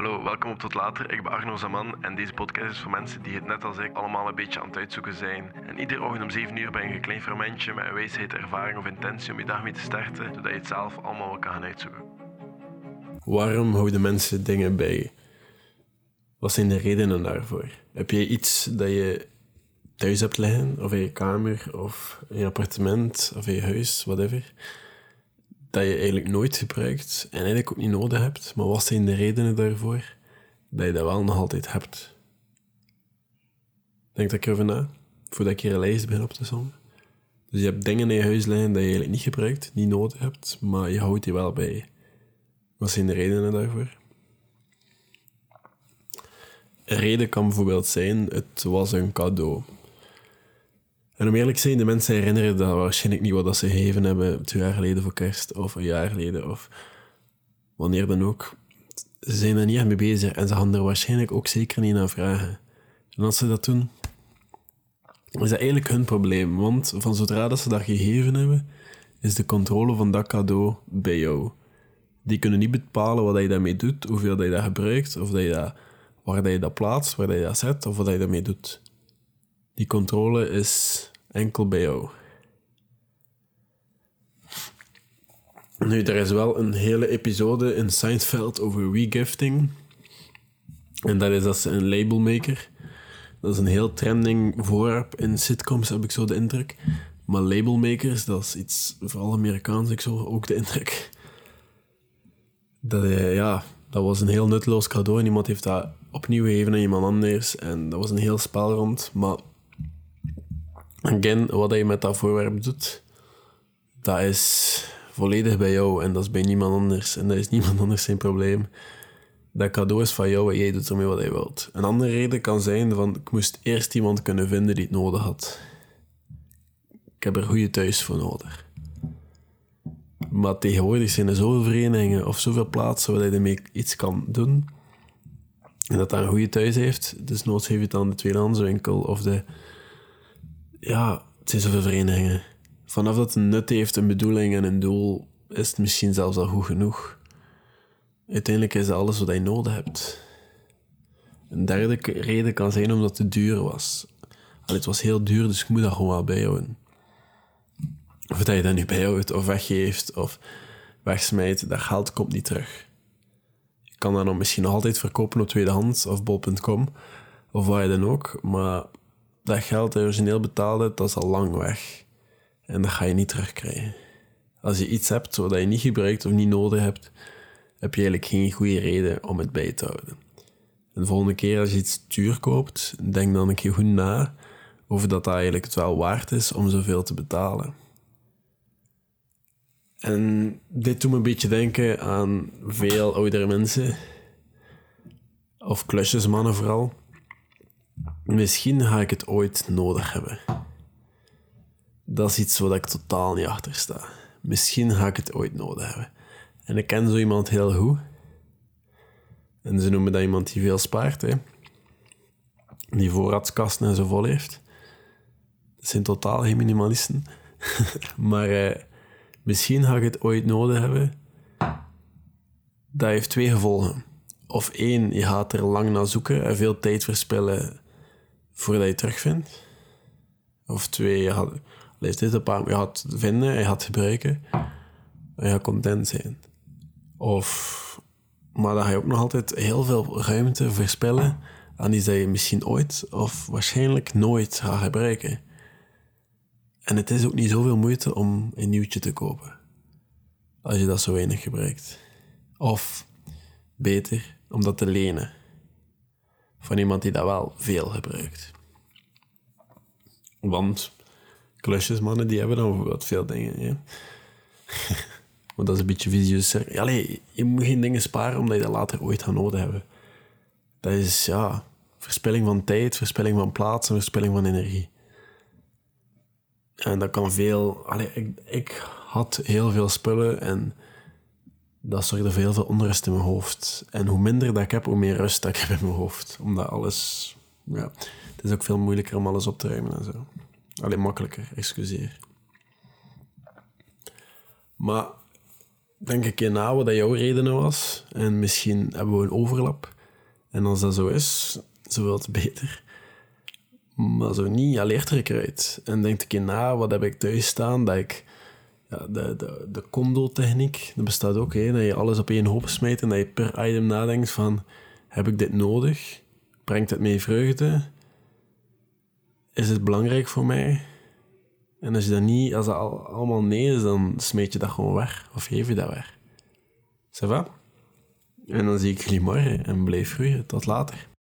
Hallo, welkom op Tot Later. Ik ben Arno Zaman en deze podcast is voor mensen die het net als ik allemaal een beetje aan het uitzoeken zijn. En iedere ochtend om 7 uur ben je een klein fermentje met een wijsheid, ervaring of intentie om je dag mee te starten, zodat je het zelf allemaal wel kan gaan uitzoeken. Waarom houden mensen dingen bij? Wat zijn de redenen daarvoor? Heb je iets dat je thuis hebt liggen, of in je kamer, of in je appartement, of in je huis, whatever, dat je eigenlijk nooit gebruikt en eigenlijk ook niet nodig hebt, maar wat zijn de redenen daarvoor dat je dat wel nog altijd hebt? Denk dat ik erover na, voordat ik hier een lijst op te sommen. Dus je hebt dingen in je huis liggen dat je eigenlijk niet gebruikt, niet nodig hebt, maar je houdt die wel bij. Wat zijn de redenen daarvoor? Een reden kan bijvoorbeeld zijn, het was een cadeau. En om eerlijk te zijn, de mensen herinneren dat waarschijnlijk niet wat dat ze gegeven hebben twee jaar geleden voor kerst, of een jaar geleden, of wanneer dan ook. Ze zijn er niet aan mee bezig en ze gaan er waarschijnlijk ook zeker niet naar vragen. En als ze dat doen, is dat eigenlijk hun probleem, want van zodra dat ze dat gegeven hebben, is de controle van dat cadeau bij jou. Die kunnen niet bepalen wat je daarmee doet, hoeveel je dat gebruikt, of dat je waar dat je dat plaatst, waar je dat zet, of wat je daarmee doet. Die controle is enkel bij jou. Nu, er is wel een hele episode in Seinfeld over regifting. En dat is als een labelmaker. Dat is een heel trending voorwerp in sitcoms, heb ik zo de indruk. Maar labelmakers, dat is iets, vooral Amerikaans, ik zo ook de indruk. Dat, eh, ja, dat was een heel nutteloos cadeau en iemand heeft dat opnieuw gegeven aan iemand anders. En dat was een heel spel rond. Maar again, wat je met dat voorwerp doet, dat is volledig bij jou en dat is bij niemand anders. En dat is niemand anders zijn probleem. Dat cadeau is van jou en jij doet ermee wat je wilt. Een andere reden kan zijn van, ik moest eerst iemand kunnen vinden die het nodig had. Ik heb er goede thuis voor nodig. Maar tegenwoordig zijn er zoveel verenigingen of zoveel plaatsen waar je ermee iets kan doen. En dat daar een goede thuis heeft. Dus noods heeft het aan de tweedehandswinkel of de ja, het zijn zoveel verenigingen. Vanaf dat het een nut heeft, een bedoeling en een doel, is het misschien zelfs al goed genoeg. Uiteindelijk is alles wat je nodig hebt. Een derde reden kan zijn omdat het duur was. Allee, het was heel duur, dus ik moet dat gewoon wel bijhouden. Of dat je dat nu bijhoudt, of weggeeft, of wegsmijt, dat geld komt niet terug. Je kan dat dan misschien nog altijd verkopen op tweedehands of bol.com, of waar je dan ook, maar dat geld dat je origineel betaalde, dat is al lang weg. En dat ga je niet terugkrijgen. Als je iets hebt wat je niet gebruikt of niet nodig hebt, heb je eigenlijk geen goede reden om het bij te houden. En de volgende keer als je iets duur koopt, denk dan een keer goed na dat dat eigenlijk het wel waard is om zoveel te betalen. En dit doet me een beetje denken aan veel oudere mensen, of klusjesmannen vooral, Misschien ga ik het ooit nodig hebben. Dat is iets wat ik totaal niet achter sta. Misschien ga ik het ooit nodig hebben. En ik ken zo iemand heel goed. En ze noemen dat iemand die veel spaart. Hè. Die voorraadskasten en zo vol heeft. Dat zijn totaal geen minimalisten. maar eh, misschien ga ik het ooit nodig hebben. Dat heeft twee gevolgen. Of één, je gaat er lang naar zoeken en veel tijd verspillen voordat je het terugvindt. Of twee, je gaat, lees dit een paar, je vinden, je gaat gebruiken en je gaat content zijn. Of, maar dan ga je ook nog altijd heel veel ruimte verspillen aan iets dat je misschien ooit of waarschijnlijk nooit gaat gebruiken. En het is ook niet zoveel moeite om een nieuwtje te kopen. Als je dat zo weinig gebruikt. Of beter, om dat te lenen van iemand die dat wel veel gebruikt. Want klusjesmannen, die hebben dan bijvoorbeeld veel dingen. Ja. Want dat is een beetje vicieuze Allee, je moet geen dingen sparen omdat je dat later ooit gaat nodig hebben. Dat is, ja, verspilling van tijd, verspilling van plaats en verspilling van energie. En dat kan veel... Allee, ik, ik had heel veel spullen en dat zorgde voor veel onrust in mijn hoofd. En hoe minder dat ik heb, hoe meer rust dat ik heb in mijn hoofd. Omdat alles... Ja, het is ook veel moeilijker om alles op te ruimen en zo. Alleen makkelijker, excuseer. Maar denk een keer na wat dat jouw redenen was. En misschien hebben we een overlap. En als dat zo is, zoveel te beter. Maar zo niet, ja, leert er een keer uit. En denk een keer na, wat heb ik thuis staan, dat ik... Ja, de, de, de condo-techniek, dat bestaat ook, hè, dat je alles op één hoop smijt en dat je per item nadenkt van... Heb ik dit nodig? Brengt het mij vreugde? Is het belangrijk voor mij? En als je dat niet, als dat al- allemaal nee is, dan smijt je dat gewoon weg. Of geef je dat weg. Ça va? En dan zie ik jullie morgen en blijf groeien. Tot later.